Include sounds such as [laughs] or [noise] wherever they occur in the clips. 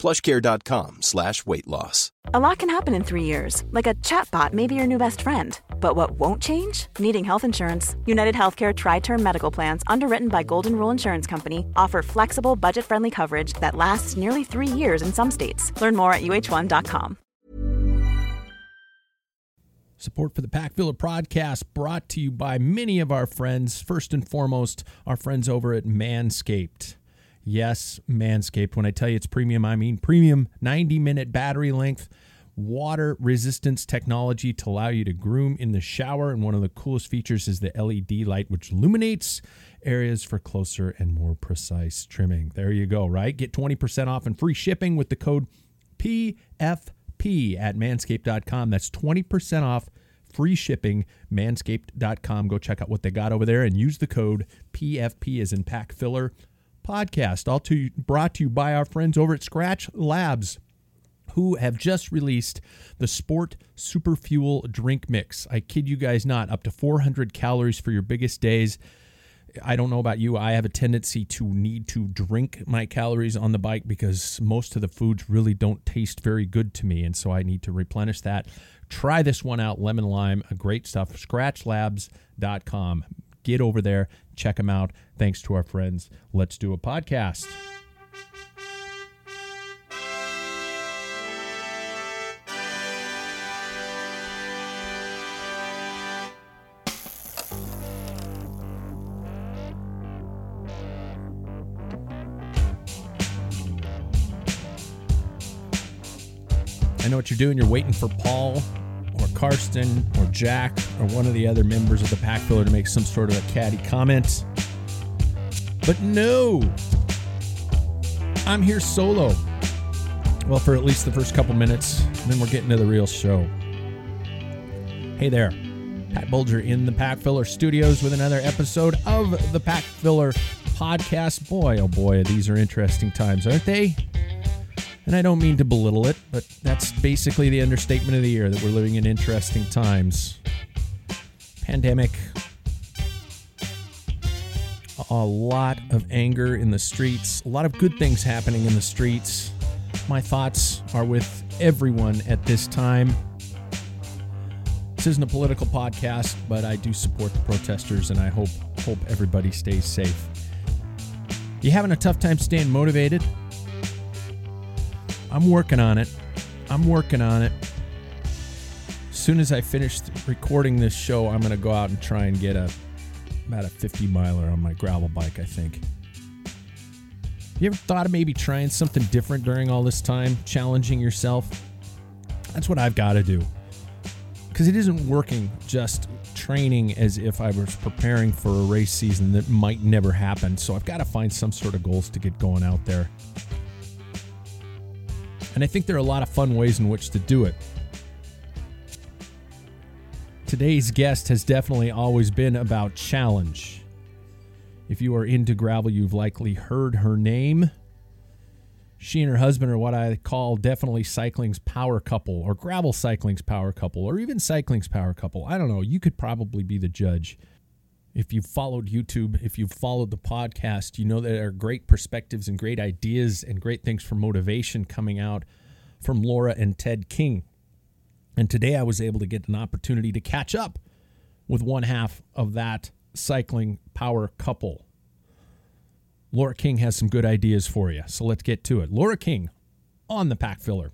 plushcare.com slash weight loss. A lot can happen in three years, like a chatbot may be your new best friend. But what won't change? Needing health insurance. United Healthcare Tri Term Medical Plans, underwritten by Golden Rule Insurance Company, offer flexible, budget friendly coverage that lasts nearly three years in some states. Learn more at uh1.com. Support for the Pack Filler podcast brought to you by many of our friends. First and foremost, our friends over at Manscaped. Yes, Manscaped. When I tell you it's premium, I mean premium 90 minute battery length, water resistance technology to allow you to groom in the shower. And one of the coolest features is the LED light, which illuminates areas for closer and more precise trimming. There you go, right? Get 20% off and free shipping with the code PFP at manscaped.com. That's 20% off free shipping manscaped.com go check out what they got over there and use the code pfp as in pack filler podcast, all to, brought to you by our friends over at Skratch Labs, who have just released the Sport Super Fuel Drink Mix. I kid you guys not, up to 400 calories for your biggest days. I don't know about you. I have a tendency to need to drink my calories on the bike because most of the foods really don't taste very good to me. And so I need to replenish that. Try this one out, lemon lime, great stuff. Skratchlabs.com. Get over there, check them out. Thanks to our friends. Let's do a podcast. I know what you're doing. You're waiting for Paul Karsten or Jack or one of the other members of the pack filler to make some sort of a catty comment. But no, I'm here solo. Well, for at least the first couple minutes, then we're getting to the real show. Hey there, Pat Bulger in the Pack Filler Studios with another episode of the Pack Filler Podcast. Boy, oh boy, these are interesting times, aren't they? And I don't mean to belittle it, but that's basically the understatement of the year that we're living in interesting times. Pandemic, a lot of anger in the streets, a lot of good things happening in the streets. My thoughts are with everyone at this time. This isn't a political podcast, but I do support the protesters and I hope hope everybody stays safe. You having a tough time staying motivated? I'm working on it. I'm working on it. As soon as I finish recording this show, I'm going to go out and try and get a about a 50 miler on my gravel bike, I think. You ever thought of maybe trying something different during all this time, challenging yourself? That's what I've got to do. Because it isn't working just training as if I was preparing for a race season that might never happen. So I've got to find some sort of goals to get going out there. And I think there are a lot of fun ways in which to do it. Today's guest has definitely always been about challenge. If you are into gravel, you've likely heard her name. She and her husband are what I call definitely cycling's power couple, or gravel cycling's power couple, or even cycling's power couple. I don't know. You could probably be the judge. If you've followed YouTube, if you've followed the podcast, you know there are great perspectives and great ideas and great things for motivation coming out from Laura and Ted King. And today I was able to get an opportunity to catch up with one half of that cycling power couple. Laura King has some good ideas for you, so let's get to it. Laura King on the pack filler.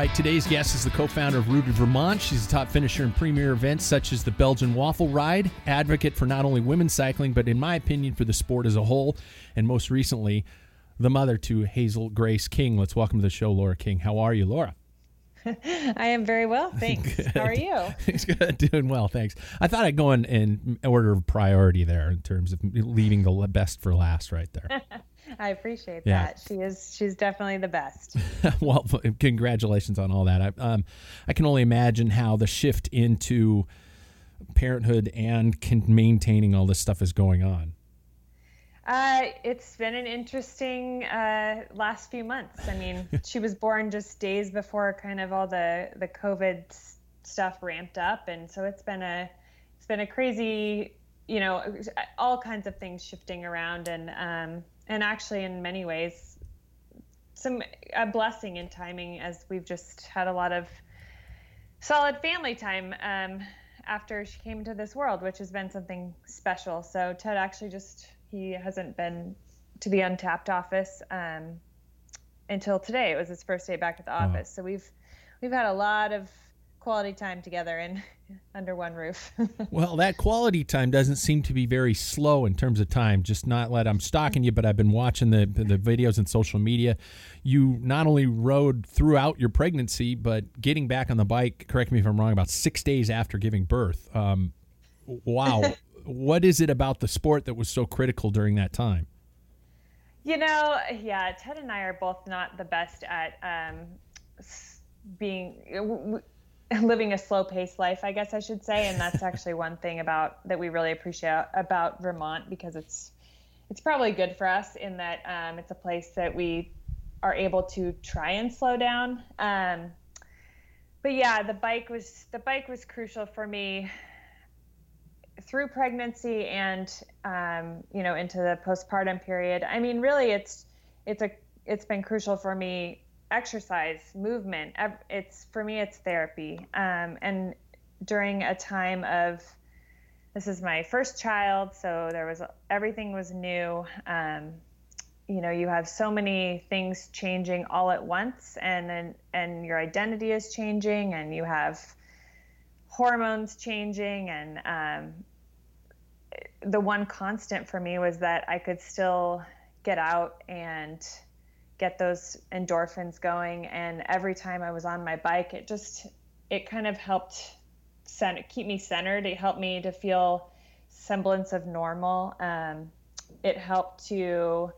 Right, today's guest is the co founder of Rooted Vermont. She's a top finisher in premier events such as the Belgian Waffle Ride, advocate for not only women's cycling, but in my opinion, for the sport as a whole, and most recently, the mother to Hazel Grace King. Let's welcome to the show, Laura King. How are you, Laura? [laughs] I am very well, thanks. [laughs] How are you? [laughs] good, doing well, thanks. I thought I'd go in, in order of priority there in terms of leaving the best for last, right there. I appreciate yeah. that. She is she's definitely the best. [laughs] well, congratulations on all that. I, um, I can only imagine how the shift into parenthood and maintaining all this stuff is going on. Uh, it's been an interesting uh, last few months. I mean, [laughs] she was born just days before kind of all the the COVID stuff ramped up, and so it's been a it's been a crazy, you know, all kinds of things shifting around, and um, and actually in many ways, some a blessing in timing as we've just had a lot of solid family time. Um, after she came into this world, which has been something special. So Ted actually just he hasn't been to the UnTapped office um, until today. It was his first day back at the office. So we've we've had a lot of quality time together and under one roof. [laughs] well, that quality time doesn't seem to be very slow in terms of time. Just not let I'm stalking you, but I've been watching the the videos and social media. You not only rode throughout your pregnancy, but getting back on the bike. Correct me if I'm wrong. About six days after giving birth. Um, wow. [laughs] what is it about the sport that was so critical during that time? You know, yeah, Ted and I are both not the best at um, being [laughs] living a slow paced life, I guess I should say, and that's actually one thing about that we really appreciate about Vermont because it's it's probably good for us in that um, it's a place that we are able to try and slow down. Um, but yeah, the bike was the bike was crucial for me through pregnancy and um, you know into the postpartum period i mean really it's it's a it's been crucial for me exercise movement it's for me it's therapy. Um, and during a time of this is my first child so there was everything was new. Um, you know you have so many things changing all at once and and, and your identity is changing and you have hormones changing and um, the one constant for me was that I could still get out and get those endorphins going. And every time I was on my bike, it just it kind of helped center, keep me centered. It helped me to feel semblance of normal. Um, it helped to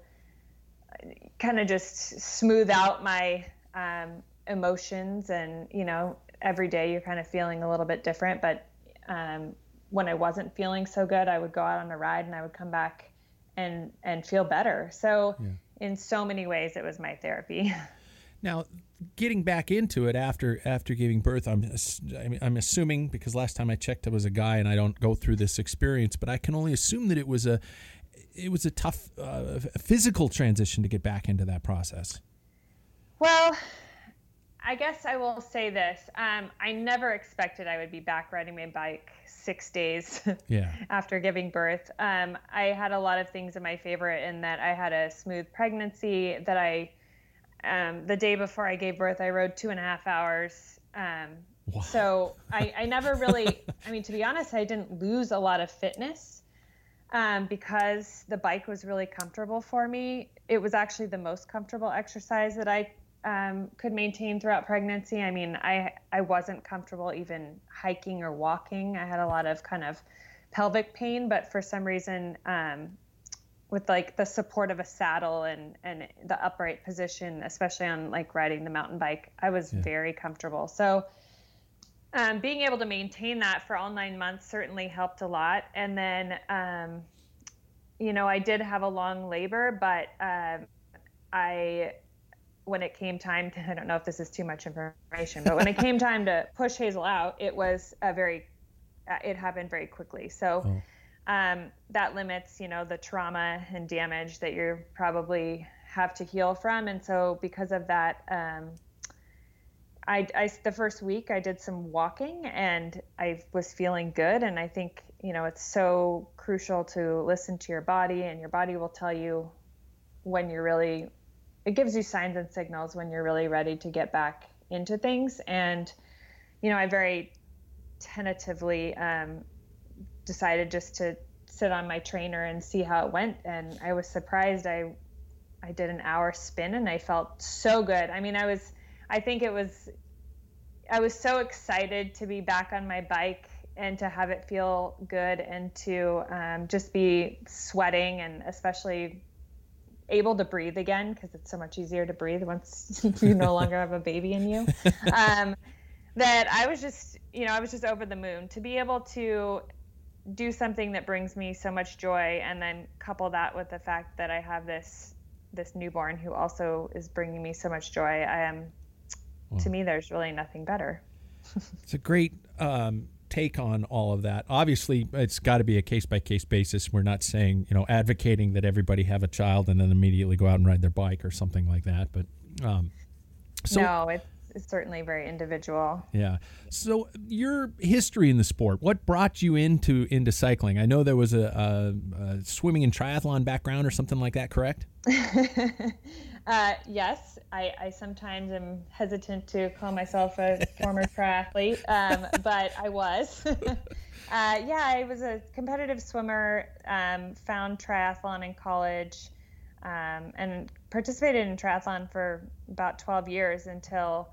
kind of just smooth out my um, emotions and you know every day you're kind of feeling a little bit different but um, when I wasn't feeling so good, I would go out on a ride and I would come back and and feel better. So yeah. In so many ways, it was my therapy. [laughs] Now, getting back into it after after giving birth, I'm I'm assuming because last time I checked, I was a guy, and I don't go through this experience, but I can only assume that it was a it was a tough uh, physical transition to get back into that process. Well, I guess I will say this: um, I never expected I would be back riding my bike six days [laughs] yeah. after giving birth. Um, I had a lot of things in my favor in that I had a smooth pregnancy. That I, um, the day before I gave birth, I rode two and a half hours. Um, wow. So I, I never really, I mean, to be honest, I didn't lose a lot of fitness um, because the bike was really comfortable for me. It was actually the most comfortable exercise that I um, could maintain throughout pregnancy. I mean, I I wasn't comfortable even hiking or walking. I had a lot of kind of pelvic pain, but for some reason, um, with like the support of a saddle and and the upright position, especially on like riding the mountain bike, I was yeah. very comfortable. So. Um, being able to maintain that for all nine months certainly helped a lot. And then, um, you know, I did have a long labor, but um, I when it came time to, [laughs] I don't know if this is too much information, but when it came time to push Hazel out, it was a very, uh, it happened very quickly. So oh. um, that limits, you know, the trauma and damage that you probably have to heal from. And so because of that, um, I, I, the first week I did some walking and I was feeling good. And I think, you know, it's so crucial to listen to your body and your body will tell you when you're really it gives you signs and signals when you're really ready to get back into things. And, you know, I very tentatively um, decided just to sit on my trainer and see how it went. And I was surprised. I I did an hour spin and I felt so good. I mean, I was, I think it was, I was so excited to be back on my bike and to have it feel good and to um, just be sweating and especially able to breathe again because it's so much easier to breathe once [laughs] you no longer have a baby in you. [laughs] Um, that I was just, you know, I was just over the moon to be able to do something that brings me so much joy and then couple that with the fact that I have this this newborn who also is bringing me so much joy. I am wow. to me there's really nothing better. it's a great um, take on all of that. Obviously, it's got to be a case by case basis. We're not saying, you know, advocating that everybody have a child and then immediately go out and ride their bike or something like that, but um, so No, it's is certainly very individual. Yeah. So your history in the sport, what brought you into into cycling? I know there was a, a, a swimming and triathlon background or something like that, correct? [laughs] uh, yes, I, I, sometimes am hesitant to call myself a [laughs] former triathlete, um, but I was. [laughs] uh, yeah, I was a competitive swimmer. Um, found triathlon in college. Um, and participated in triathlon for about 12 years until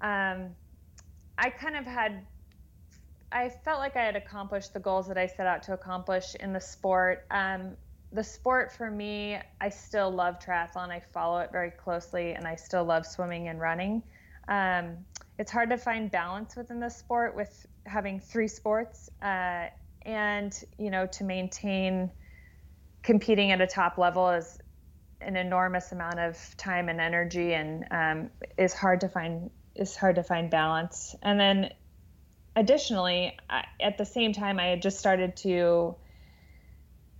um, I kind of had, I felt like I had accomplished the goals that I set out to accomplish in the sport. The sport for me, I still love triathlon. I follow it very closely, and I still love swimming and running. Um, it's hard to find balance within the sport with having three sports, uh, and you know to maintain competing at a top level is an enormous amount of time and energy, and um, is hard to find is hard to find balance. And then additionally, I, at the same time, I had just started to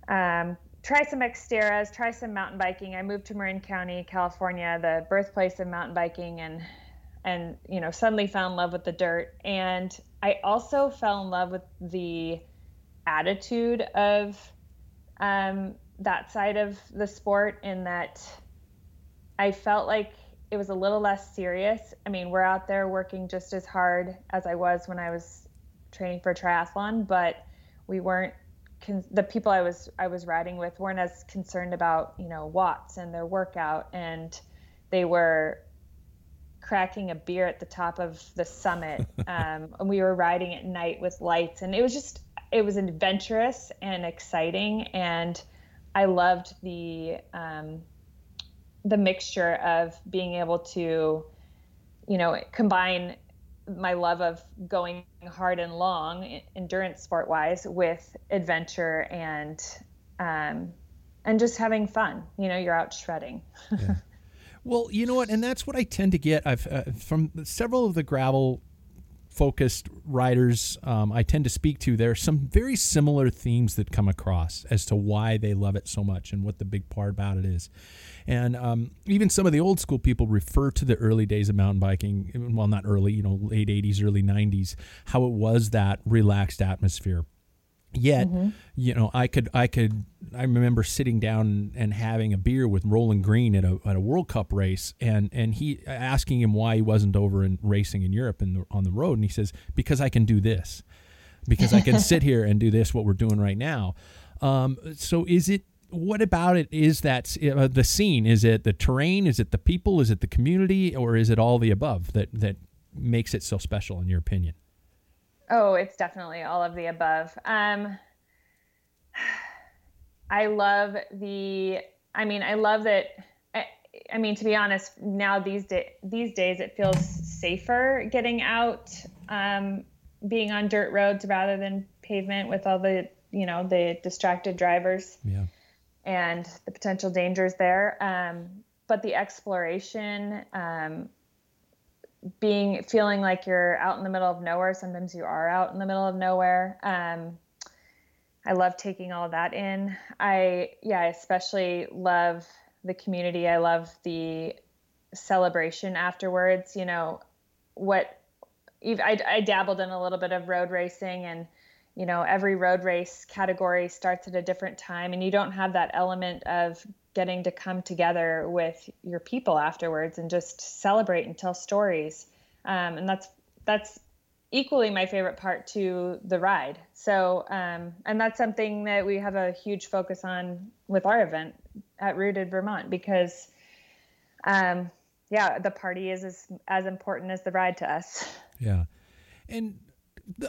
um, try some Xterras, try some mountain biking. I moved to Marin County, California, the birthplace of mountain biking, and and you know suddenly fell in love with the dirt. And I also fell in love with the attitude of um, that side of the sport in that I felt like it was a little less serious. I mean, we're out there working just as hard as I was when I was training for triathlon, but we weren't con- the people I was I was riding with weren't as concerned about you know watts and their workout, and they were cracking a beer at the top of the summit, [laughs] um, and we were riding at night with lights, and it was just it was adventurous and exciting, and I loved the um, the mixture of being able to, you know, combine my love of going hard and long, endurance sport wise, with adventure and um, and just having fun. You know, you're out shredding. yeah. [laughs] Well, you know what, and that's what I tend to get. I've uh, from several of the gravel focused writers um, I tend to speak to, there are some very similar themes that come across as to why they love it so much and what the big part about it is. And um, even some of the old school people refer to the early days of mountain biking, well, not early, you know, late 80s, early 90s, how it was that relaxed atmosphere Yet, mm-hmm. you know, I could, I could, I remember sitting down and having a beer with Roland Green at a, at a World Cup race, and and he asking him why he wasn't over and racing in Europe and on the road, and he says because I can do this, because I can [laughs] sit here and do this what we're doing right now. Um, so is it? What about it? Is that uh, the scene? Is it the terrain? Is it the people? Is it the community? Or is it all the above that that makes it so special in your opinion? Oh, it's definitely all of the above. Um, [sighs] I love the. I mean, I love that. I, I mean, to be honest, now these day, these days it feels safer getting out, um, being on dirt roads rather than pavement with all the you know the distracted drivers. Yeah. And the potential dangers there. Um, but the exploration, um, being feeling like you're out in the middle of nowhere. Sometimes you are out in the middle of nowhere. Um, I love taking all that in. I yeah, I especially love the community. I love the celebration afterwards. You know what? I, I dabbled in a little bit of road racing and you know every road race category starts at a different time and you don't have that element of getting to come together with your people afterwards and just celebrate and tell stories. Um, and that's that's equally my favorite part to the ride. So, um, and that's something that we have a huge focus on with our event at Rooted Vermont because, um, yeah, the party is as, as important as the ride to us. Yeah. And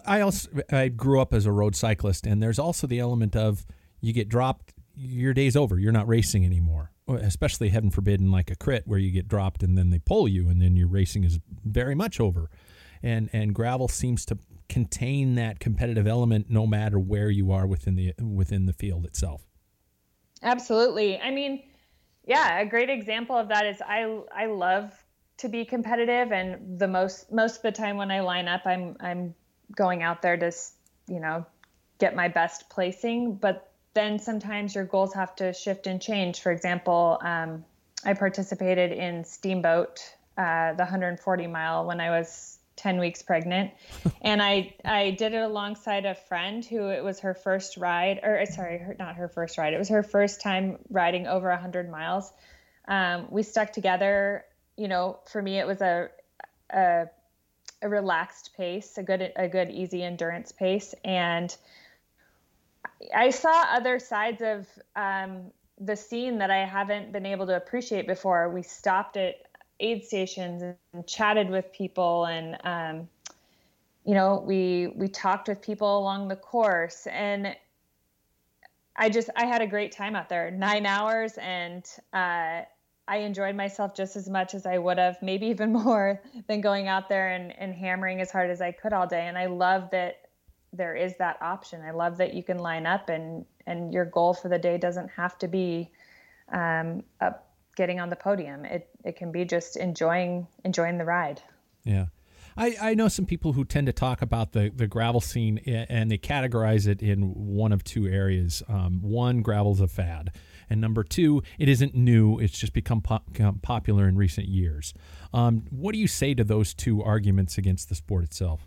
I also I grew up as a road cyclist, and there's also the element of you get dropped, your day's over. You're not racing anymore. Especially heaven forbid in like a crit where you get dropped and then they pull you, and then your racing is very much over. And and gravel seems to contain that competitive element no matter where you are within the within the field itself. Absolutely. I mean, yeah, a great example of that is I I love to be competitive and the most most of the time when I line up I'm I'm going out there to you know get my best placing but then sometimes your goals have to shift and change. For example um, i participated in steamboat uh, the 140 mile when i was 10 weeks pregnant. [laughs] And i i did it alongside a friend who it was her first ride or sorry her, not her first ride it was her first time riding over 100 miles. Um, we stuck together you know for me it was a, a a relaxed pace, a good a good easy endurance pace, and I saw other sides of um, the scene that I haven't been able to appreciate before. We stopped at aid stations and chatted with people, and um, you know we we talked with people along the course, and I just I had a great time out there. Nine hours, and uh, I enjoyed myself just as much as I would have, maybe even [laughs] more than going out there and, and hammering as hard as I could all day. And I love that there is that option. I love that you can line up and, and your goal for the day doesn't have to be um, up getting on the podium. It, it can be just enjoying, enjoying the ride. Yeah. I, I know some people who tend to talk about the, the gravel scene and they categorize it in one of two areas. Um, one, gravel's a fad and number two, it isn't new; it's just become popular in recent years. Um, what do you say to those two arguments against the sport itself?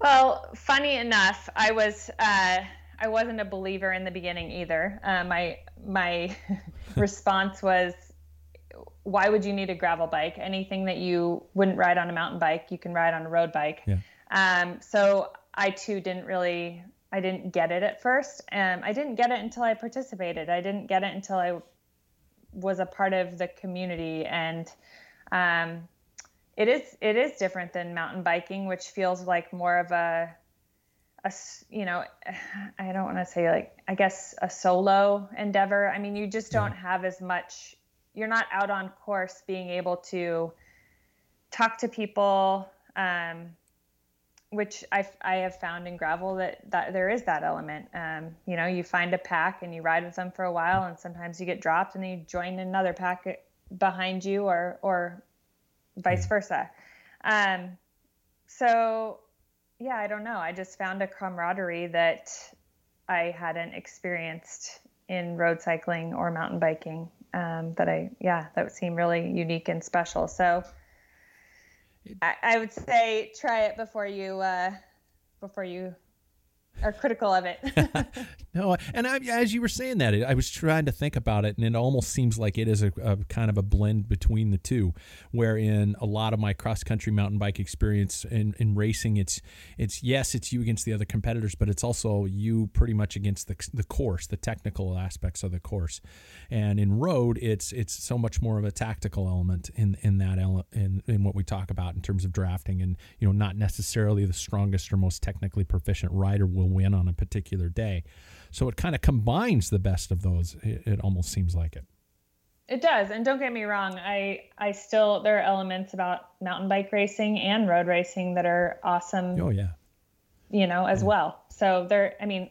Well, funny enough, I was uh, I wasn't a believer in the beginning either. Uh, my my [laughs] response was, "Why would you need a gravel bike? Anything that you wouldn't ride on a mountain bike, you can ride on a road bike." Yeah. Um, so I too didn't really I didn't get it at first. and I didn't get it until I participated. I didn't get it until I was a part of the community. And um, it is it is different than mountain biking, which feels like more of a a you know [sighs] I don't want to say like I guess a solo endeavor. I mean, you just don't have as much. You're not out on course being able to talk to people. Um, which I, I have found in gravel that, that there is that element. Um, you know, you find a pack and you ride with them for a while, and sometimes you get dropped and then you join another pack behind you, or or vice versa. Um, so, yeah, I don't know. I just found a camaraderie that I hadn't experienced in road cycling or mountain biking. Um, that I, yeah, that would seem really unique and special. So I, I would say try it before you uh, before you are critical of it. [laughs] no, and I, as you were saying that, I was trying to think about it, and it almost seems like it is a, a kind of a blend between the two. Wherein a lot of my cross country mountain bike experience in, in racing, it's it's yes, it's you against the other competitors, but it's also you pretty much against the the course, the technical aspects of the course. And in road, it's it's so much more of a tactical element in in that ele- in in what we talk about in terms of drafting, and you know, not necessarily the strongest or most technically proficient rider will win on a particular day. So it kind of combines the best of those. It, it, almost seems like it. It does, and don't get me wrong. I I still there are elements about mountain bike racing and road racing that are awesome. Oh yeah. You know, as yeah. well. So there. I mean,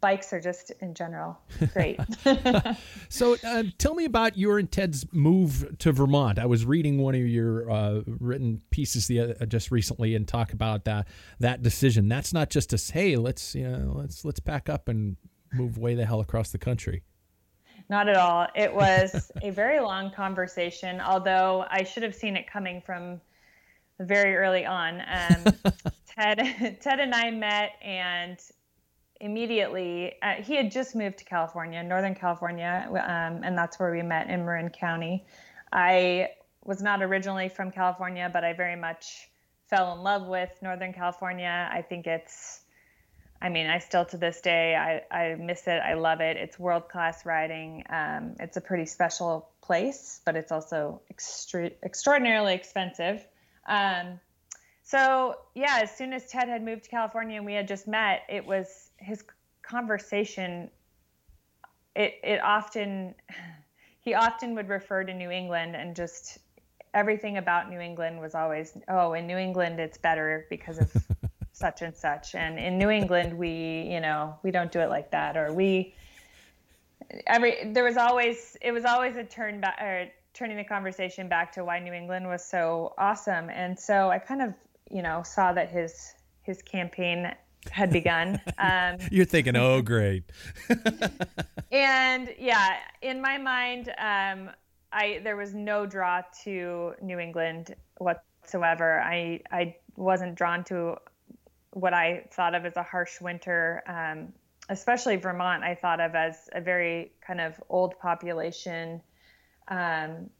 bikes are just in general great. [laughs] so, uh, tell me about your and Ted's move to Vermont. I was reading one of your uh, written pieces the, uh, just recently and talk about that that decision. That's not just a hey, let's you know, let's let's pack up and move way the hell across the country. Not at all. It was a very long conversation, although I should have seen it coming from very early on. Um, [laughs] Ted, Ted and I met, and immediately uh, he had just moved to california northern california um, and that's where we met in marin county i was not originally from california but i very much fell in love with northern california i think it's I mean, I still to this day, I, I miss it. I love it. It's world class riding. Um, it's a pretty special place, but it's also extre- extraordinarily expensive. Um, so yeah, as soon as Ted had moved to California and we had just met, it was his conversation. It it often [sighs] he often would refer to New England and just everything about New England was always oh in New England it's better because of [laughs] such and such and in New England we you know we don't do it like that or we every there was always it was always a turn back or turning the conversation back to why New England was so awesome and so I kind of you know saw that his his campaign had begun. Um, [laughs] You're thinking, oh, great. [laughs] and yeah, in my mind, um, I there was no draw to New England whatsoever. I I wasn't drawn to what I thought of as a harsh winter, um, especially Vermont. I thought of as a very kind of old population. Um,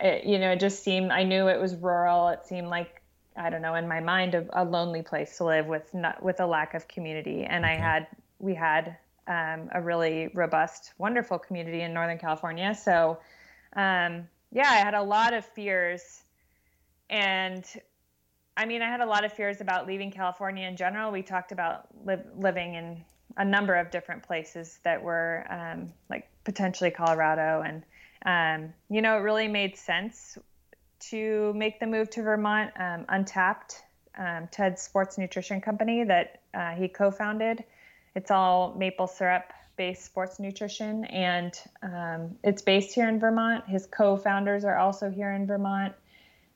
it, you know, it just seemed. I knew it was rural. It seemed like I don't know in my mind a, a lonely place to live with not with a lack of community. And. I had we had um, a really robust, wonderful community in Northern California. So, um, yeah, I had a lot of fears. And I mean, I had a lot of fears about leaving California in general. We talked about li- living in a number of different places that were um, like potentially Colorado. And, um, you know, it really made sense to make the move to Vermont. Um, Untapped, um, Ted's sports nutrition company that uh, he co founded it's all maple syrup based sports nutrition, and um, it's based here in Vermont. His co founders are also here in Vermont.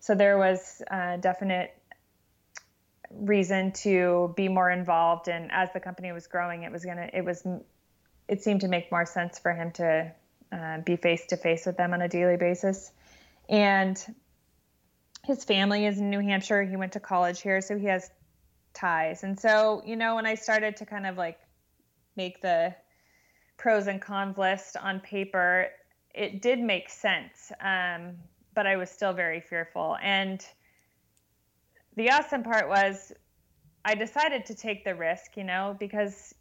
So there was a definite reason to be more involved. And as the company was growing, it was going to, it was, it seemed to make more sense for him to uh, be face to face with them on a daily basis. And his family is in New Hampshire. He went to college here, so he has ties. And so, you know, when I started to kind of like make the pros and cons list on paper, it did make sense. Um, but I was still very fearful. And the awesome part was I decided to take the risk, you know, because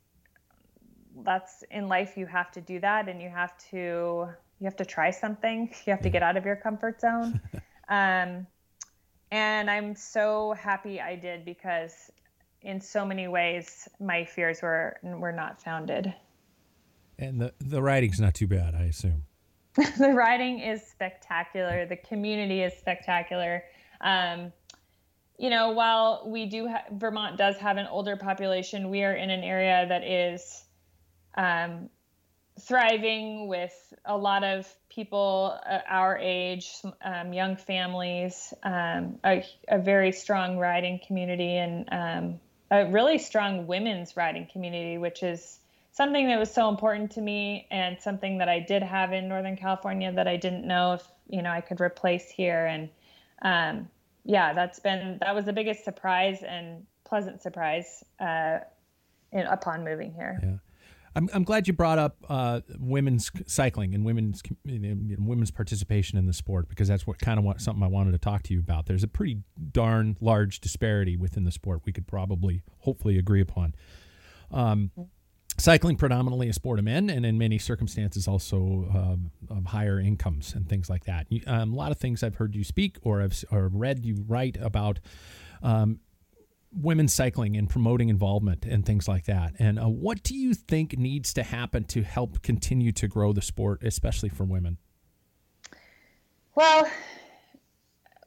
that's in life you have to do that and you have to you have to try something. [laughs] You have to get out of your comfort zone. [laughs] um, and I'm so happy I did because in so many ways my fears were were not founded. And the the writing's not too bad, I assume. [laughs] the writing is spectacular. The community is spectacular. Um, you know, while we do ha- Vermont does have an older population, we are in an area that is um, thriving with a lot of people uh, our age, um, young families, um, a, a, very strong riding community, and um, a really strong women's riding community, which is something that was so important to me and something that I did have in Northern California that I didn't know if you know I could replace here. And um, yeah, that's been that was the biggest surprise and pleasant surprise uh, in, upon moving here. Yeah. I'm, I'm glad you brought up uh, women's cycling and women's women's participation in the sport because that's what kind of what something I wanted to talk to you about. There's a pretty darn large disparity within the sport. We could probably hopefully agree upon. Um, cycling predominantly a sport of men, and in many circumstances also um, of higher incomes and things like that. You, um, a lot of things I've heard you speak or I've or read you write about um, women's cycling and promoting involvement and things like that. And uh, what do you think needs to happen to help continue to grow the sport, especially for women? Well,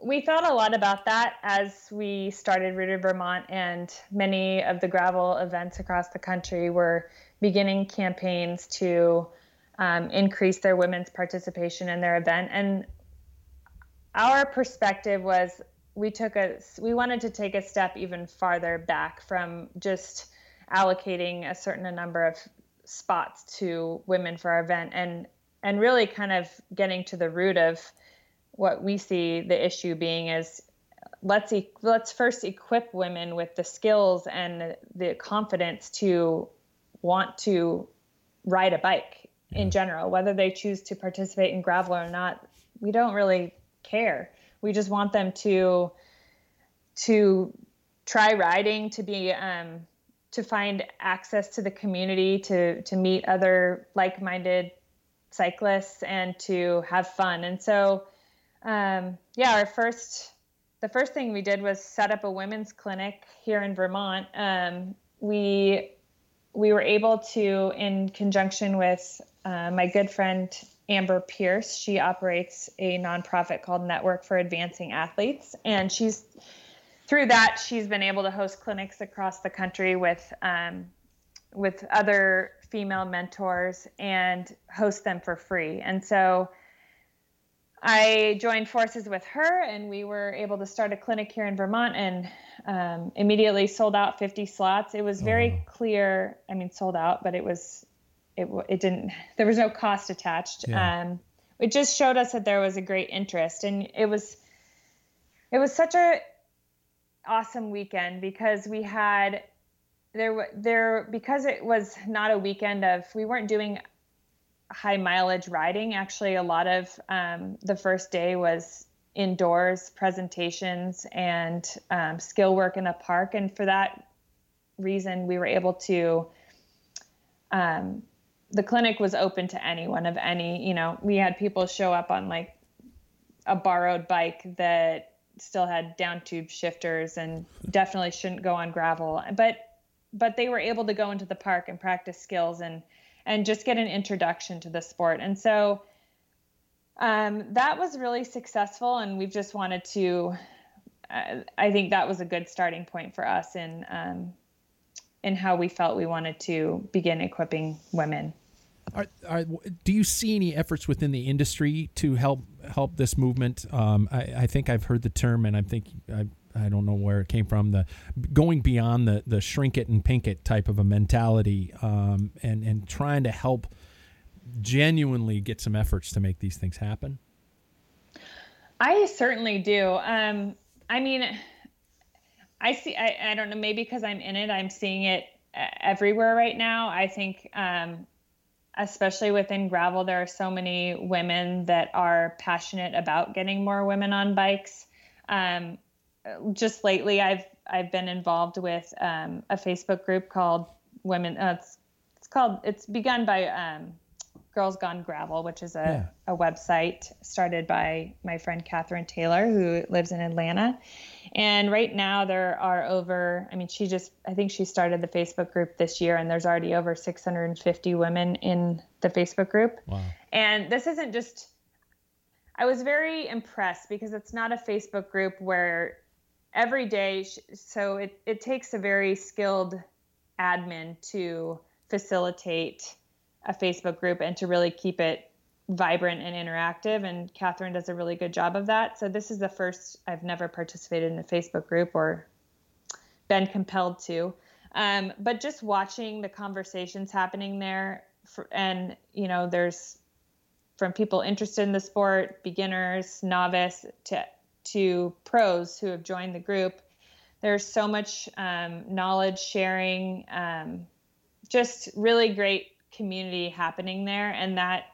we thought a lot about that as we started Rooted Vermont, and many of the gravel events across the country were beginning campaigns to um, increase their women's participation in their event. And our perspective was we took a we wanted to take a step even farther back from just allocating a certain number of spots to women for our event and and really kind of getting to the root of what we see the issue being is let's e- let's first equip women with the skills and the confidence to want to ride a bike in general. Whether they choose to participate in gravel or not we don't really care we just want them to to try riding, to be um, to find access to the community, to to meet other like-minded cyclists, and to have fun. And so, um, yeah, our first the first thing we did was set up a women's clinic here in Vermont. Um, we we were able to, in conjunction with uh, my good friend Amber Pierce, she operates a nonprofit called Network for Advancing Athletes, and she's through that she's been able to host clinics across the country with um, with other female mentors and host them for free. And so I joined forces with her, and we were able to start a clinic here in Vermont, and um, immediately sold out 50 slots. It was very oh. clear. I mean, sold out, but it was, it it didn't. There was no cost attached. Yeah. Um, it just showed us that there was a great interest, and it was, it was such a awesome weekend because we had there there because it was not a weekend of we weren't doing high mileage riding. Actually, a lot of um, the first day was indoors presentations and um, skill work in the park. And for that reason, we were able to. Um, the clinic was open to anyone of any, you know, we had people show up on like a borrowed bike that still had down tube shifters and definitely shouldn't go on gravel. But but they were able to go into the park and practice skills and and just get an introduction to the sport. And so um, that was really successful, and we've just wanted to. Uh, I think that was a good starting point for us in um, in how we felt we wanted to begin equipping women. Are, are, do you see any efforts within the industry to help help this movement? Um, I, I, think I've heard the term, and I think I, I don't know where it came from. The going beyond the the shrink it and pink it type of a mentality, um, and and trying to help genuinely get some efforts to make these things happen. I certainly do. Um, I mean, I see. I, I don't know. Maybe because I'm in it, I'm seeing it uh, everywhere right now. I think, um, especially within gravel, there are so many women that are passionate about getting more women on bikes. Um, just lately, I've I've been involved with um, a Facebook group called Women. Uh, it's, it's called. It's begun by um, Girls Gone Gravel, which is a, yeah. a website started by my friend Catherine Taylor, who lives in Atlanta. And right now, there are over. I mean, she just. I think she started the Facebook group this year, and there's already over 650 women in the Facebook group. Wow. And this isn't just I was very impressed because it's not a Facebook group where every day so it, it takes a very skilled admin to facilitate a facebook group and to really keep it vibrant and interactive and catherine does a really good job of that so this is the first i've never participated in a facebook group or been compelled to um, but just watching the conversations happening there for, and you know there's from people interested in the sport beginners novice to to pros who have joined the group. There's so much um, knowledge sharing, um, just really great community happening there, and that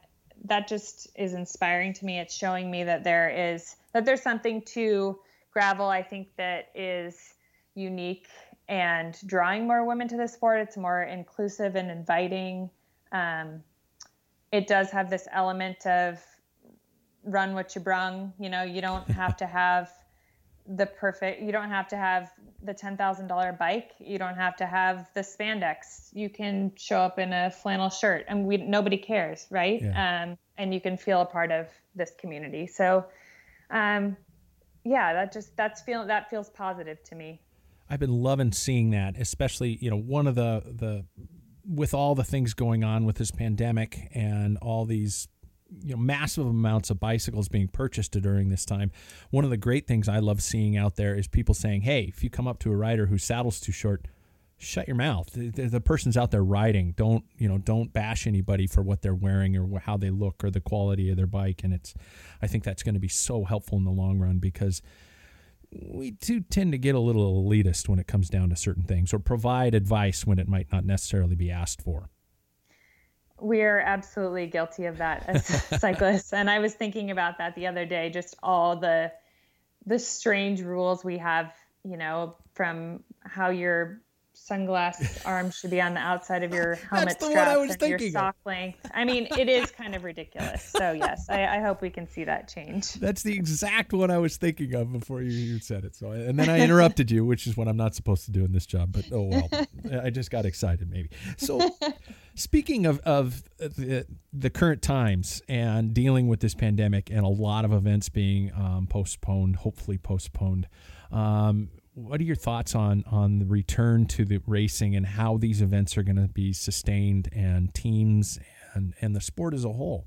that just is inspiring to me. It's showing me that there is that there's something to gravel. I think that is unique and drawing more women to the sport. It's more inclusive and inviting. Um, it does have this element of run what you brung. You know, you don't have to [laughs] have the perfect. You don't have to have the ten thousand dollar bike. You don't have to have the spandex. You can show up in a flannel shirt, and we nobody cares, right? Yeah. Um, and you can feel a part of this community. So, um, yeah, that just that's feel that feels positive to me. I've been loving seeing that, especially you know one of the the with all the things going on with this pandemic and all these you know massive amounts of bicycles being purchased during this time. One of the great things I love seeing out there is people saying, "Hey, if you come up to a rider whose saddle's too short, shut your mouth. The, the, person's out there riding. Don't you know? Don't bash anybody for what they're wearing or how they look or the quality of their bike. And it's, I think that's going to be so helpful in the long run because we do tend to get a little elitist when it comes down to certain things or provide advice when it might not necessarily be asked for we're absolutely guilty of that as [laughs] cyclists and i was thinking about that the other day just all the the strange rules we have you know from how you're sunglass arms should be on the outside of your [laughs] helmet straps and your sock of. length. I mean, it is kind of ridiculous. So yes, I, I, hope we can see that change. That's the exact one I was thinking of before you, you said it. So and then I interrupted you, which is what I'm not supposed to do in this job. But oh well, [laughs] I just got excited maybe. So speaking of of the, the current times and dealing with this pandemic and a lot of events being um, postponed, hopefully postponed. Um, what are your thoughts on on the return to the racing and how these events are going to be sustained and teams and and the sport as a whole?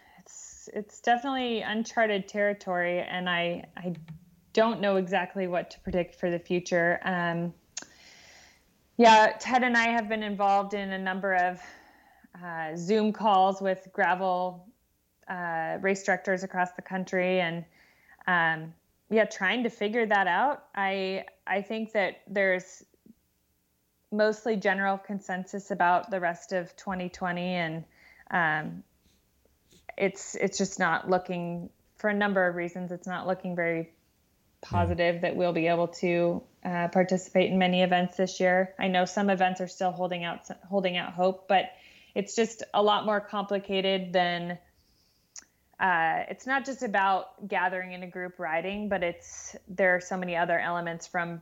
it's definitely uncharted territory and I I don't know exactly what to predict for the future. Um, yeah, Ted and I have been involved in a number of uh, Zoom calls with gravel uh, race directors across the country, and um, yeah, trying to figure that out. I I think that there's mostly general consensus about the rest of 2020 and um, it's it's just not looking for a number of reasons it's not looking very positive yeah. that we'll be able to uh, participate in many events this year i know some events are still holding out holding out hope but it's just a lot more complicated than uh, it's not just about gathering in a group riding but it's there are so many other elements from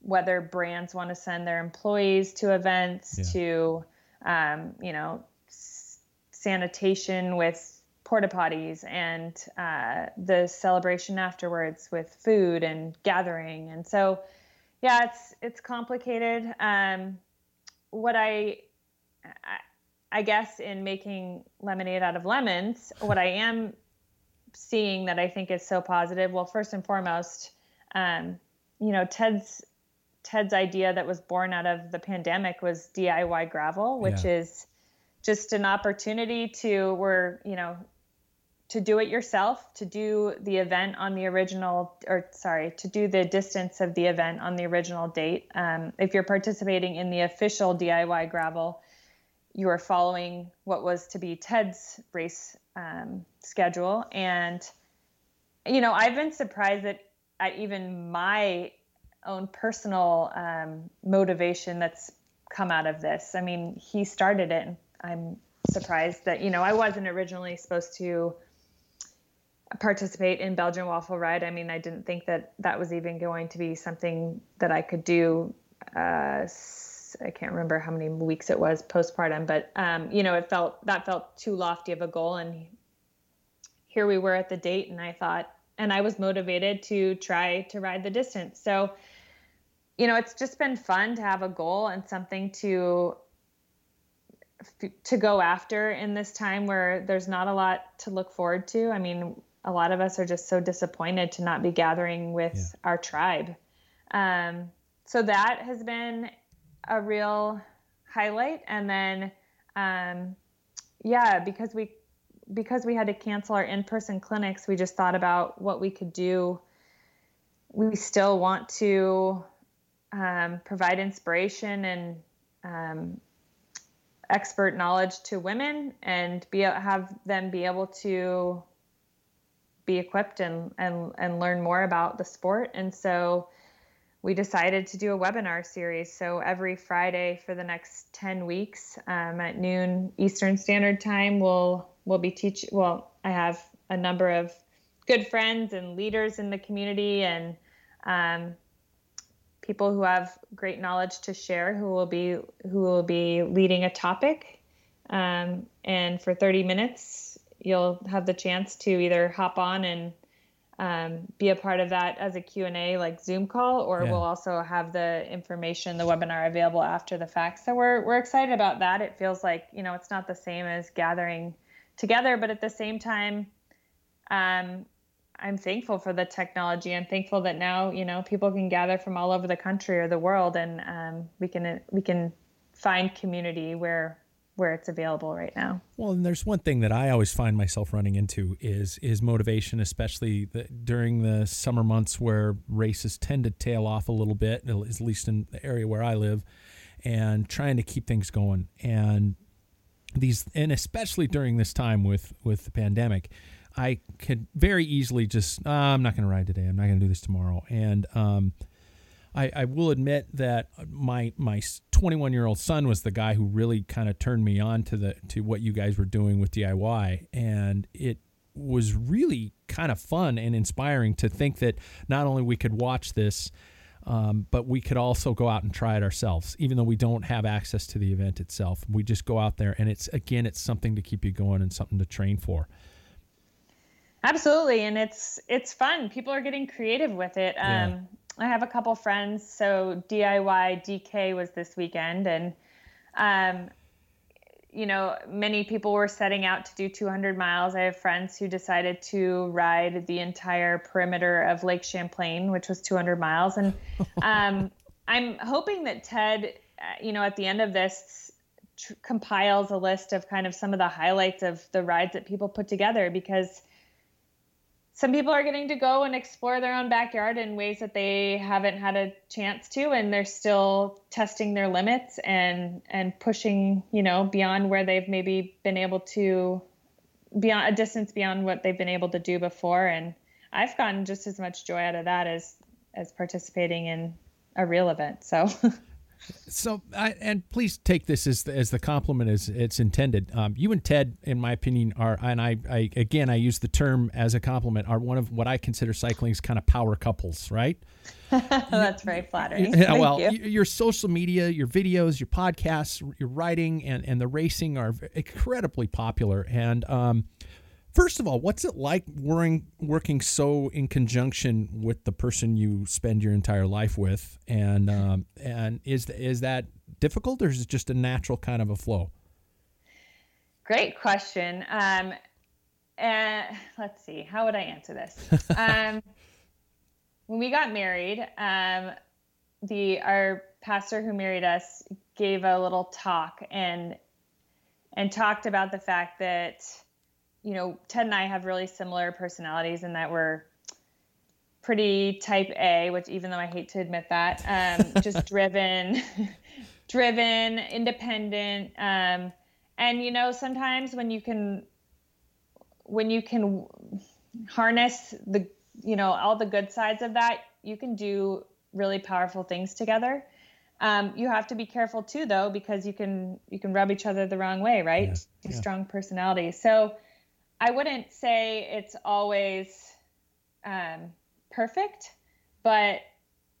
whether brands want to send their employees to events yeah. to um, you know s- sanitation with porta potties and uh, the celebration afterwards with food and gathering and so yeah it's it's complicated um, what I, I I guess in making lemonade out of lemons, what I am seeing that I think is so positive. Well, first and foremost, um, you know, Ted's Ted's idea that was born out of the pandemic was DIY gravel, which yeah. is just an opportunity to where you know to do it yourself, to do the event on the original, or sorry, to do the distance of the event on the original date. Um, if you're participating in the official DIY gravel, you are following what was to be Ted's race um, schedule. And, you know, I've been surprised that at even my own personal um, motivation that's come out of this. I mean, he started it. and I'm surprised that, you know, I wasn't originally supposed to participate in Belgian waffle ride. I mean, I didn't think that that was even going to be something that I could do. Uh, I can't remember how many weeks it was postpartum, but um, you know, it felt that felt too lofty of a goal. And here we were at the date, and I thought, and I was motivated to try to ride the distance. So you know, it's just been fun to have a goal and something to to go after in this time where there's not a lot to look forward to. I mean, a lot of us are just so disappointed to not be gathering with yeah. our tribe. Um, so that has been a real highlight. And then, um, yeah, because we because we had to cancel our in-person clinics, we just thought about what we could do. We still want to um, provide inspiration and um, expert knowledge to women and be have them be able to be equipped and, and, and learn more about the sport. And so we decided to do a webinar series. So every Friday for the next 10 weeks um, at noon Eastern Standard Time, we'll, we'll be teaching. Well, I have a number of good friends and leaders in the community and um, people who have great knowledge to share who will be who will be leading a topic um, and for 30 minutes you'll have the chance to either hop on and um, be a part of that as a q&a like zoom call or yeah. we'll also have the information the webinar available after the fact. So we're, we're excited about that. It feels like you know it's not the same as gathering together but at the same time um, i'm thankful for the technology. I'm thankful that now you know people can gather from all over the country or the world and um, we can we can find community where where it's available right now. Well, and there's one thing that I always find myself running into is is motivation, especially the, during the summer months where races tend to tail off a little bit, at least in the area where I live, and trying to keep things going. And these, and especially during this time with with the pandemic, I could very easily just, oh, I'm not going to ride today. I'm not going to do this tomorrow, and um, I, I will admit that my my 21 year old son was the guy who really kind of turned me on to the to what you guys were doing with DIY, and it was really kind of fun and inspiring to think that not only we could watch this, um, but we could also go out and try it ourselves, even though we don't have access to the event itself. We just go out there, and it's again, it's something to keep you going and something to train for. Absolutely, and it's it's fun. People are getting creative with it. Um, yeah. I have a couple friends. So DIY DK was this weekend, and um, you know, many people were setting out to do 200 miles. I have friends who decided to ride the entire perimeter of Lake Champlain, which was 200 miles. And [laughs] um, I'm hoping that Ted, uh, you know, at the end of this, tr- compiles a list of kind of some of the highlights of the rides that people put together because some people are getting to go and explore their own backyard in ways that they haven't had a chance to and they're still testing their limits and and pushing you know beyond where they've maybe been able to beyond a distance beyond what they've been able to do before. And i've gotten just as much joy out of that as as participating in a real event. So [laughs] So, I, and please take this as the, as the compliment as it's intended. Um, you and Ted, in my opinion, are, and I, I again, I use the term as a compliment, are one of what I consider cycling's kind of power couples, right? [laughs] That's very flattering. Yeah, well, you. your social media, your videos, your podcasts, your writing, and and the racing are incredibly popular. And um, First of all, what's it like working working so in conjunction with the person you spend your entire life with, and um, and is is that difficult, or is it just a natural kind of a flow? Great question. Um, and let's see, how would I answer this? [laughs] um, when we got married, um, the our pastor who married us gave a little talk and and talked about the fact that you know, Ted and I have really similar personalities in that we're pretty type A, which even though I hate to admit that, um, [laughs] just driven, [laughs] driven, independent. Um, and you know, sometimes when you can, when you can harness the, you know, all the good sides of that, you can do really powerful things together. Um, you have to be careful too, though, because you can you can rub each other the wrong way, right? Yeah. Yeah. Strong personality. So I wouldn't say it's always um, perfect, but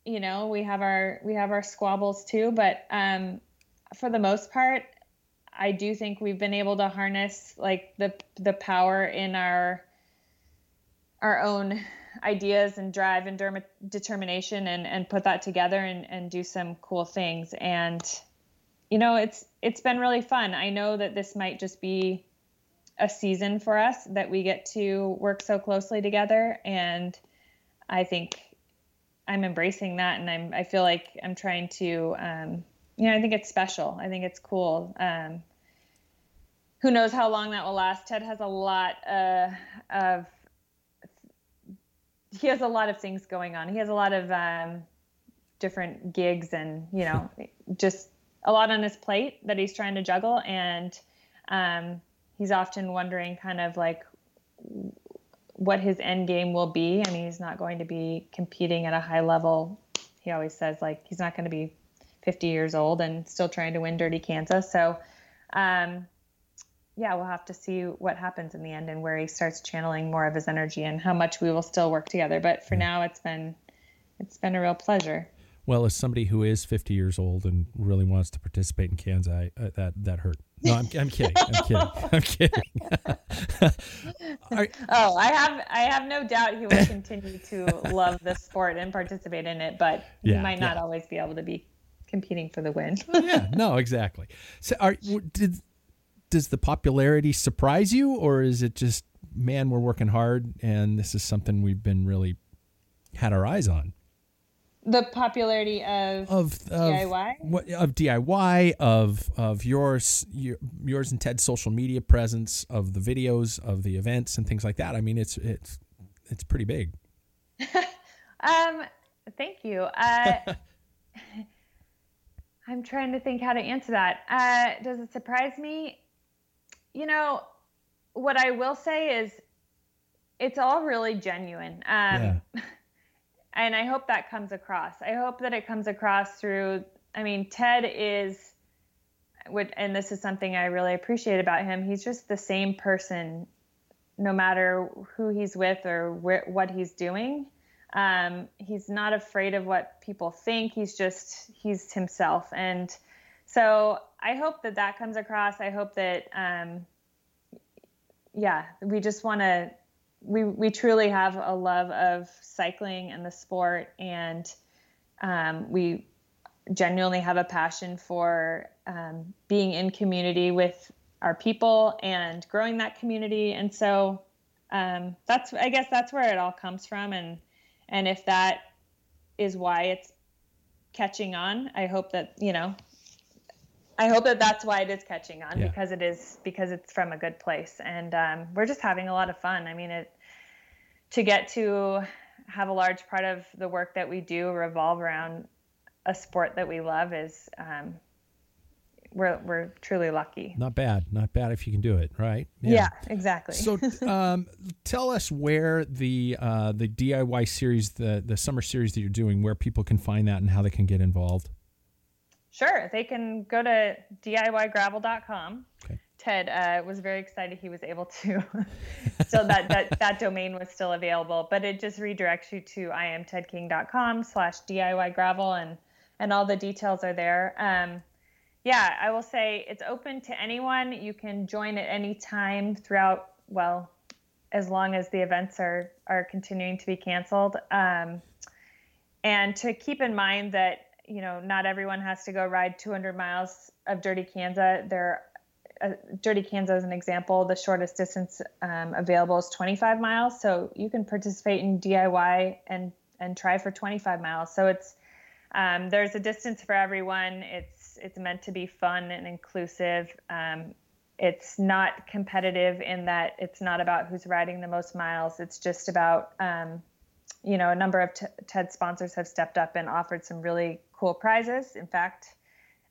you know we have our we have our squabbles too. But um, for the most part, I do think we've been able to harness like the the power in our our own ideas and drive and derma- determination and and put that together and and do some cool things and you know it's it's been really fun i know that this might just be a season for us that we get to work so closely together. And i think i'm embracing that. And i'm i feel like i'm trying to um, you know i think it's special. I think it's cool. Um, who knows how long that will last? Ted has a lot uh, of he has a lot of things going on. He has a lot of um, different gigs and you know [laughs] just a lot on his plate that he's trying to juggle. And um, he's often wondering kind of like what his end game will be. I mean, he's not going to be competing at a high level. He always says like he's not going to be 50 years old and still trying to win Dirty Kanza. So, um, yeah, we'll have to see what happens in the end and where he starts channeling more of his energy and how much we will still work together. But for now, it's been it's been a real pleasure. Well, as somebody who is 50 years old and really wants to participate in Kansas, I, uh, that that hurt. No, I'm, I'm kidding. I'm kidding. [laughs] I'm kidding. [laughs] Are, [laughs] oh, I have I have no doubt he will continue to love the sport and participate in it, but yeah, he might not yeah. always be able to be competing for the win. yeah, no, exactly. So, are did does the popularity surprise you, or is it just man, we're working hard, and this is something we've been really had our eyes on? The popularity of, of, of DIY of DIY of of yours your, yours and Ted's social media presence of the videos of the events and things like that. I mean, it's it's it's pretty big. [laughs] um, thank you. Uh, [laughs] I'm trying to think how to answer that. Uh, does it surprise me? You know, what I will say is it's all really genuine. Um, yeah. [laughs] and I hope that comes across. I hope that it comes across through, I mean, Ted is, and this is something I really appreciate about him. He's just the same person no matter who he's with or what he's doing. Um, he's not afraid of what people think. He's just, he's himself. And so I hope that that comes across. I hope that, um, yeah, we just want to, we, we truly have a love of cycling and the sport. And um, we genuinely have a passion for um, being in community with our people and growing that community. And so um, that's, I guess that's where it all comes from. And, and if that is why it's catching on, I hope that, you know, I hope that that's why it is catching on yeah. because it is because it's from a good place and um, we're just having a lot of fun. I mean, it to get to have a large part of the work that we do revolve around a sport that we love is um, we're we're truly lucky. Not bad, not bad if you can do it, right? Yeah, yeah exactly. so, [laughs] um, tell us where the uh, the DIY series, the the summer series that you're doing, where people can find that and how they can get involved. Sure, they can go to diygravel.com. Okay. Ted uh, was very excited he was able to. [laughs] so that, that that domain was still available, but it just redirects you to iamtedking.com slash DIY gravel and and all the details are there. Um, yeah, I will say it's open to anyone. You can join at any time throughout, well, as long as the events are, are continuing to be canceled. Um, and to keep in mind that, you know, not everyone has to go ride 200 miles of Dirty Kanza. There, uh, Dirty Kanza is an example. The shortest distance um, available is 25 miles. So you can participate in DIY and, and try for 25 miles. So it's, um, there's a distance for everyone. It's it's meant to be fun and inclusive. Um, it's not competitive in that it's not about who's riding the most miles. It's just about, um, you know, a number of t- Ted sponsors have stepped up and offered some really cool prizes. In fact,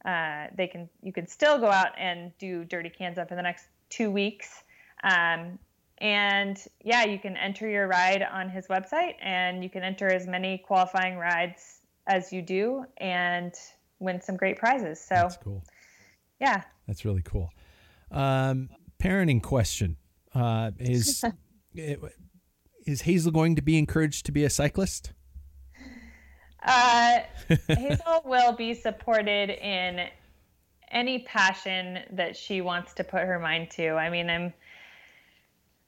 uh, they can you can still go out and do Dirty Kanza in the next two weeks. Um, and yeah, you can enter your ride on his website, and you can enter as many qualifying rides as you do, and win some great prizes. So that's cool. Yeah, that's really cool. Um, parenting question uh, is [laughs] is Hazel going to be encouraged to be a cyclist? Uh, Hazel will be supported in any passion that she wants to put her mind to. I mean, I'm.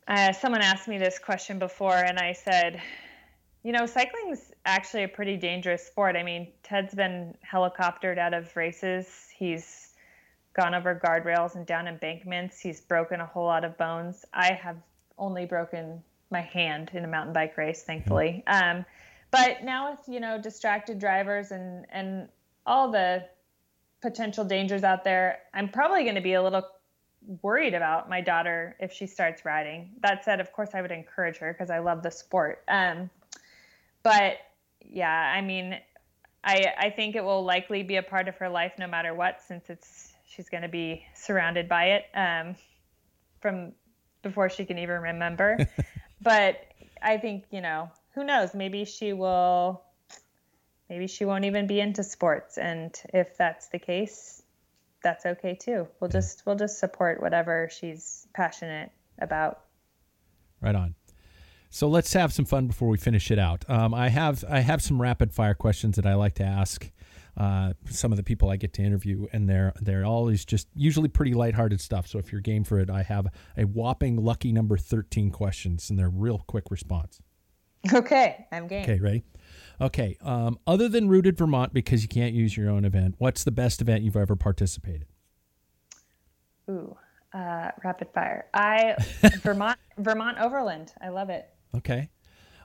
Uh, someone asked me this question before, and I said, you know, cycling's actually a pretty dangerous sport. I mean, Ted's been helicoptered out of races. He's gone over guardrails and down embankments. He's broken a whole lot of bones. I have only broken my hand in a mountain bike race, thankfully. Mm-hmm. Um, but now with you know distracted drivers and and all the potential dangers out there, I'm probably going to be a little worried about my daughter if she starts riding. That said, of course, I would encourage her because I love the sport. Um, but yeah, I mean, I I think it will likely be a part of her life no matter what, since it's she's going to be surrounded by it um, from before she can even remember. [laughs] but I think you know who knows maybe she will maybe she won't even be into sports and if that's the case that's okay too we'll just we'll just support whatever she's passionate about right on So let's have some fun before we finish it out. Um, I have I have some rapid fire questions that I like to ask uh, some of the people I get to interview, and they're they're always just usually pretty lighthearted stuff. So if you're game for it, I have a whopping lucky number thirteen questions, and they're real quick response. [laughs] Okay, I'm game. Okay, ready? Okay. Um, other than Rooted Vermont, because you can't use your own event, what's the best event you've ever participated? Ooh, uh, rapid fire. I [laughs] Vermont Vermont Overland. I love it. Okay.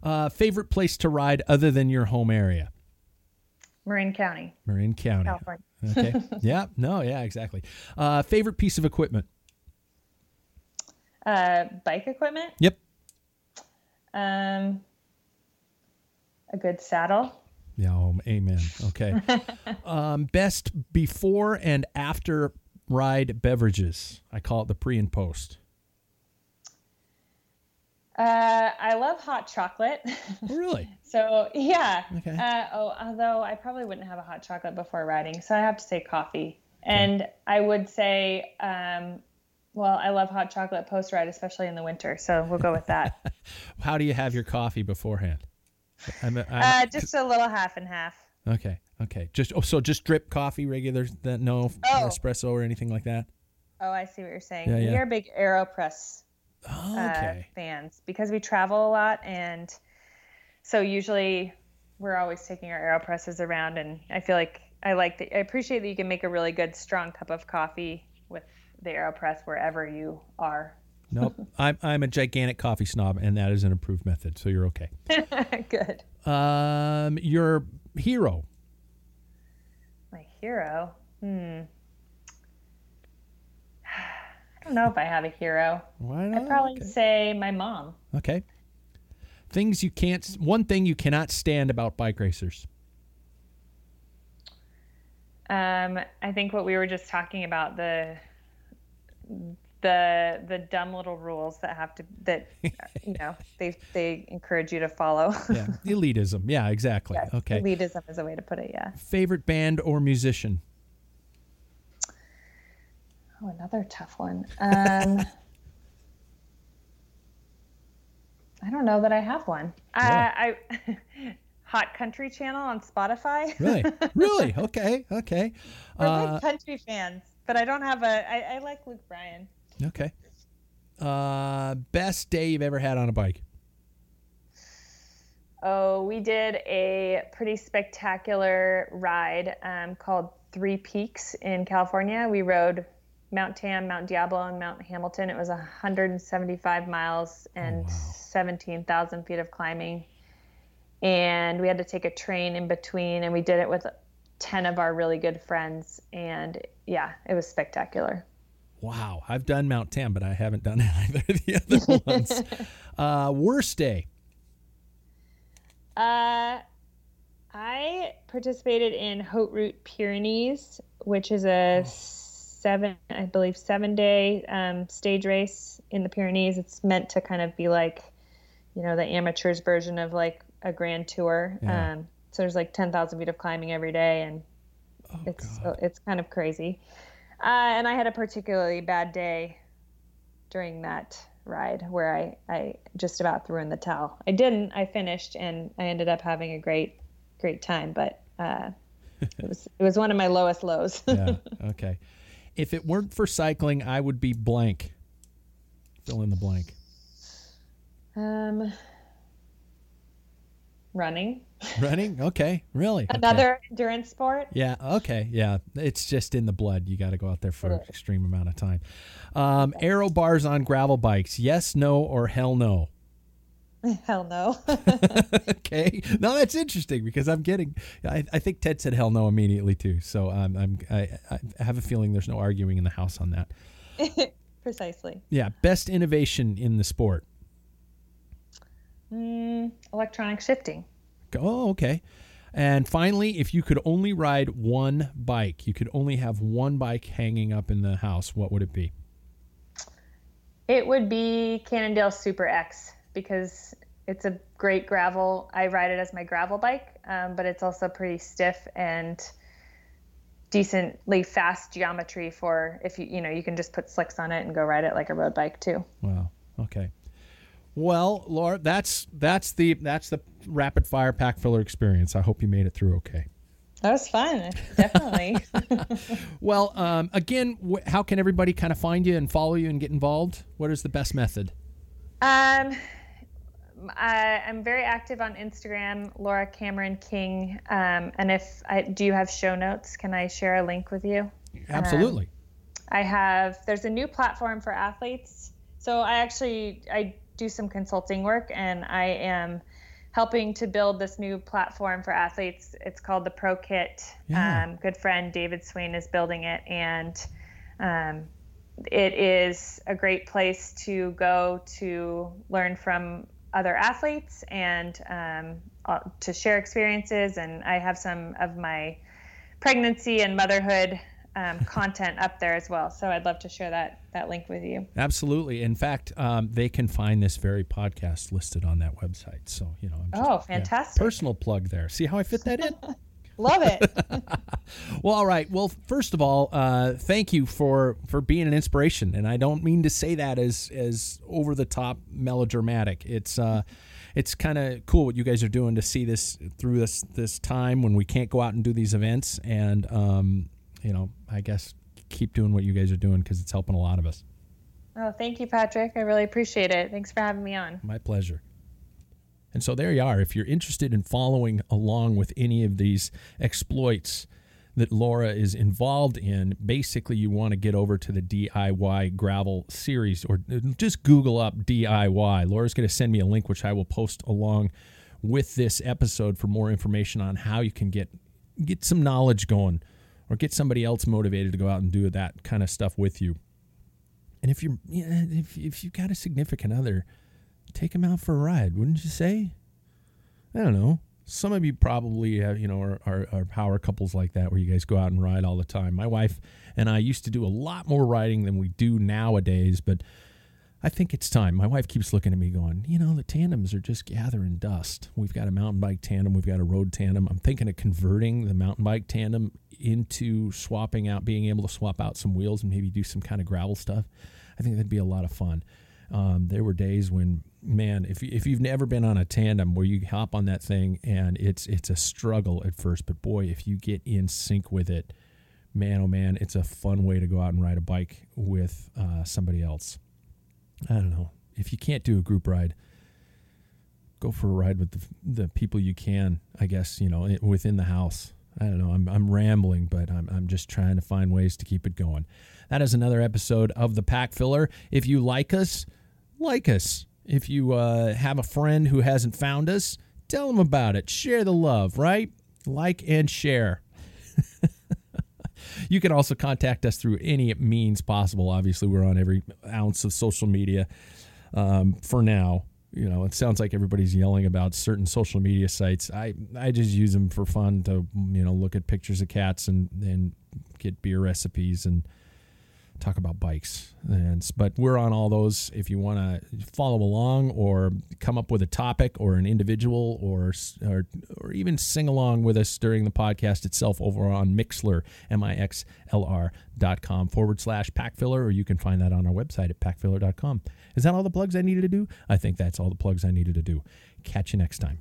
Uh, favorite place to ride other than your home area? Marin County. Marin County. California. okay. [laughs] Yeah. No. Yeah. Exactly. Uh, favorite piece of equipment? Uh, bike equipment. Yep. Um, a good saddle. Yeah. Oh, amen. Okay. [laughs] um, best before and after ride beverages. I call it the pre and post. Uh, I love hot chocolate. Oh, really? [laughs] so yeah. Okay. Uh, oh, although I probably wouldn't have a hot chocolate before riding, so I have to say coffee. Okay. And I would say, um, well, I love hot chocolate post ride, especially in the winter. So we'll go with that. [laughs] How do you have your coffee beforehand? I'm, I'm, uh, just a little half and half. Okay. Okay. Just oh, so just drip coffee, regular, that no oh. espresso or anything like that. Oh, I see what you're saying. Yeah, yeah. You're big Aeropress oh, okay. uh, fans because we travel a lot, and so usually we're always taking our Aeropresses around, and I feel like I like that. I appreciate that you can make a really good strong cup of coffee with the Aeropress wherever you are. Nope, [laughs] I'm I'm a gigantic coffee snob, and that is an approved method, so you're okay. [laughs] good. Um, your hero. My hero. Hmm [sighs] I don't know if I have a hero. Why not? I'd probably okay. say my mom. Okay. Things you can't. One thing you cannot stand about bike racers. Um, I think what we were just talking about the the the dumb little rules that have to that [laughs] you know they they encourage you to follow. yeah, [laughs] elitism. Yeah, exactly. Yes, okay. Elitism is a way to put it. Yeah. Favorite band or musician? Oh, another tough one. Um, [laughs] I don't know that I have one. Yeah. I, I Hot Country Channel on Spotify. really, really? Okay, okay. We're uh, country fans, but I don't have a. I, I like Luke Bryan. Okay. Uh, best day you've ever had on a bike? Oh, we did a pretty spectacular ride um, called Three Peaks in California. We rode Mount Tam, Mount Diablo, and Mount Hamilton. It was 175 miles and oh, wow. 17,000 feet of climbing. And we had to take a train in between, and we did it with 10 of our really good friends. And yeah, it was spectacular. Wow. I've done Mount Tam, but I haven't done [laughs] either of the other [laughs] ones. uh, worst day? Uh, I participated in Haute Route Pyrenees, which is a seven, I believe, seven day um, stage race in the Pyrenees. It's meant to kind of be like, you know, the amateurs version of like a grand tour. Yeah. Um, so there's like 10,000 feet of climbing every day, and oh, it's God. it's kind of crazy. Uh, and I had a particularly bad day during that ride where I, I just about threw in the towel. I didn't. I finished, and I ended up having a great great time, but. Uh, [laughs] it was it was one of my lowest lows. yeah. [laughs] Okay if it weren't for cycling, I would be blank. Fill in the blank. Um, running. Running? Okay. Really? Another okay. endurance sport? Yeah. Okay. Yeah. It's just in the blood. You got to go out there for an extreme amount of time. Um, okay. Aero bars on gravel bikes. Yes, no, or hell no? [laughs] Hell no. [laughs] [laughs] okay. Now that's interesting because I'm getting. I, I think Ted said hell no immediately too. So um, I'm. I, I have a feeling there's no arguing in the house on that. Precisely. Yeah. Best innovation in the sport. Mm, electronic shifting. Oh, okay. And finally, if you could only ride one bike, you could only have one bike hanging up in the house, what would it be? It would be Cannondale Super X because it's a great gravel. I ride it as my gravel bike, um, but it's also pretty stiff and decently fast geometry for if you you know you can just put slicks on it and go ride it like a road bike too. Wow. Okay. Well, Laura, that's that's the that's the rapid fire pack filler experience. I hope you made it through okay. That was fun, definitely. [laughs] well, um, again, wh- how can everybody kind of find you and follow you and get involved? What is the best method? Um, I, am very active on Instagram, Laura Cameron King. Um, and if I do, you have show notes? Can I share a link with you? Absolutely. Um, I have. There's a new platform for athletes. So I actually I do some consulting work, and I am helping to build this new platform for athletes. It's called the Pro Kit. Yeah. Um, good friend David Swain is building it, and um, it is a great place to go to learn from other athletes and um, uh, to share experiences. And I have some of my pregnancy and motherhood um, content up there as well. So I'd love to share that that link with you. Absolutely. In fact, um, they can find this very podcast listed on that website. So you know, just, oh, fantastic! Yeah, personal plug there. See how I fit that in? [laughs] [laughs] Love it. well, all right. Well, first of all, uh, thank you for for being an inspiration, and I don't mean to say that as as over the top melodramatic. It's uh, it's kind of cool what you guys are doing to see this through this this time when we can't go out and do these events, and um, you know, I guess keep doing what you guys are doing because it's helping a lot of us. Oh, thank you, Patrick. I really appreciate it. Thanks for having me on. My pleasure. And so there you are. If you're interested in following along with any of these exploits that Laura is involved in, basically you want to get over to the DIY gravel series or just Google up DIY. Laura's going to send me a link, which I will post along with this episode for more information on how you can get get some knowledge going or get somebody else motivated to go out and do that kind of stuff with you. And if you're if if you've got a significant other, take him out for a ride, wouldn't you say? I don't know. Some of you probably have, you know, are, are, are, power couples like that where you guys go out and ride all the time. My wife and I used to do a lot more riding than we do nowadays, but I think it's time. My wife keeps looking at me going, you know, the tandems are just gathering dust. We've got a mountain bike tandem, we've got a road tandem. I'm thinking of converting the mountain bike tandem into swapping out, being able to swap out some wheels and maybe do some kind of gravel stuff. I think that'd be a lot of fun. Um, there were days when, man, if if you've never been on a tandem where you hop on that thing and it's it's a struggle at first, but boy, if you get in sync with it, man, oh man, it's a fun way to go out and ride a bike with uh, somebody else. I don't know if you can't do a group ride. Go for a ride with the, the people you can, I guess, you know, within the house. I don't know. I'm, I'm rambling, but I'm, I'm just trying to find ways to keep it going. That is another episode of The Packfiller. If you like us, like us. If you uh, have a friend who hasn't found us, tell them about it. Share the love, right? Like and share. You can also contact us through any means possible. Obviously, we're on every ounce of social media um, for now. You know, it sounds like everybody's yelling about certain social media sites. I, I just use them for fun to, you know, look at pictures of cats and, and get beer recipes and talk about bikes. And but we're on all those. If you want to follow along or come up with a topic or an individual or, or or even sing along with us during the podcast itself over on Mixler M-I-X-L-R dot com forward slash packfiller, or you can find that on our website at packfiller.com. Is that all the plugs I needed to do? I think that's all the plugs I needed to do. Catch you next time.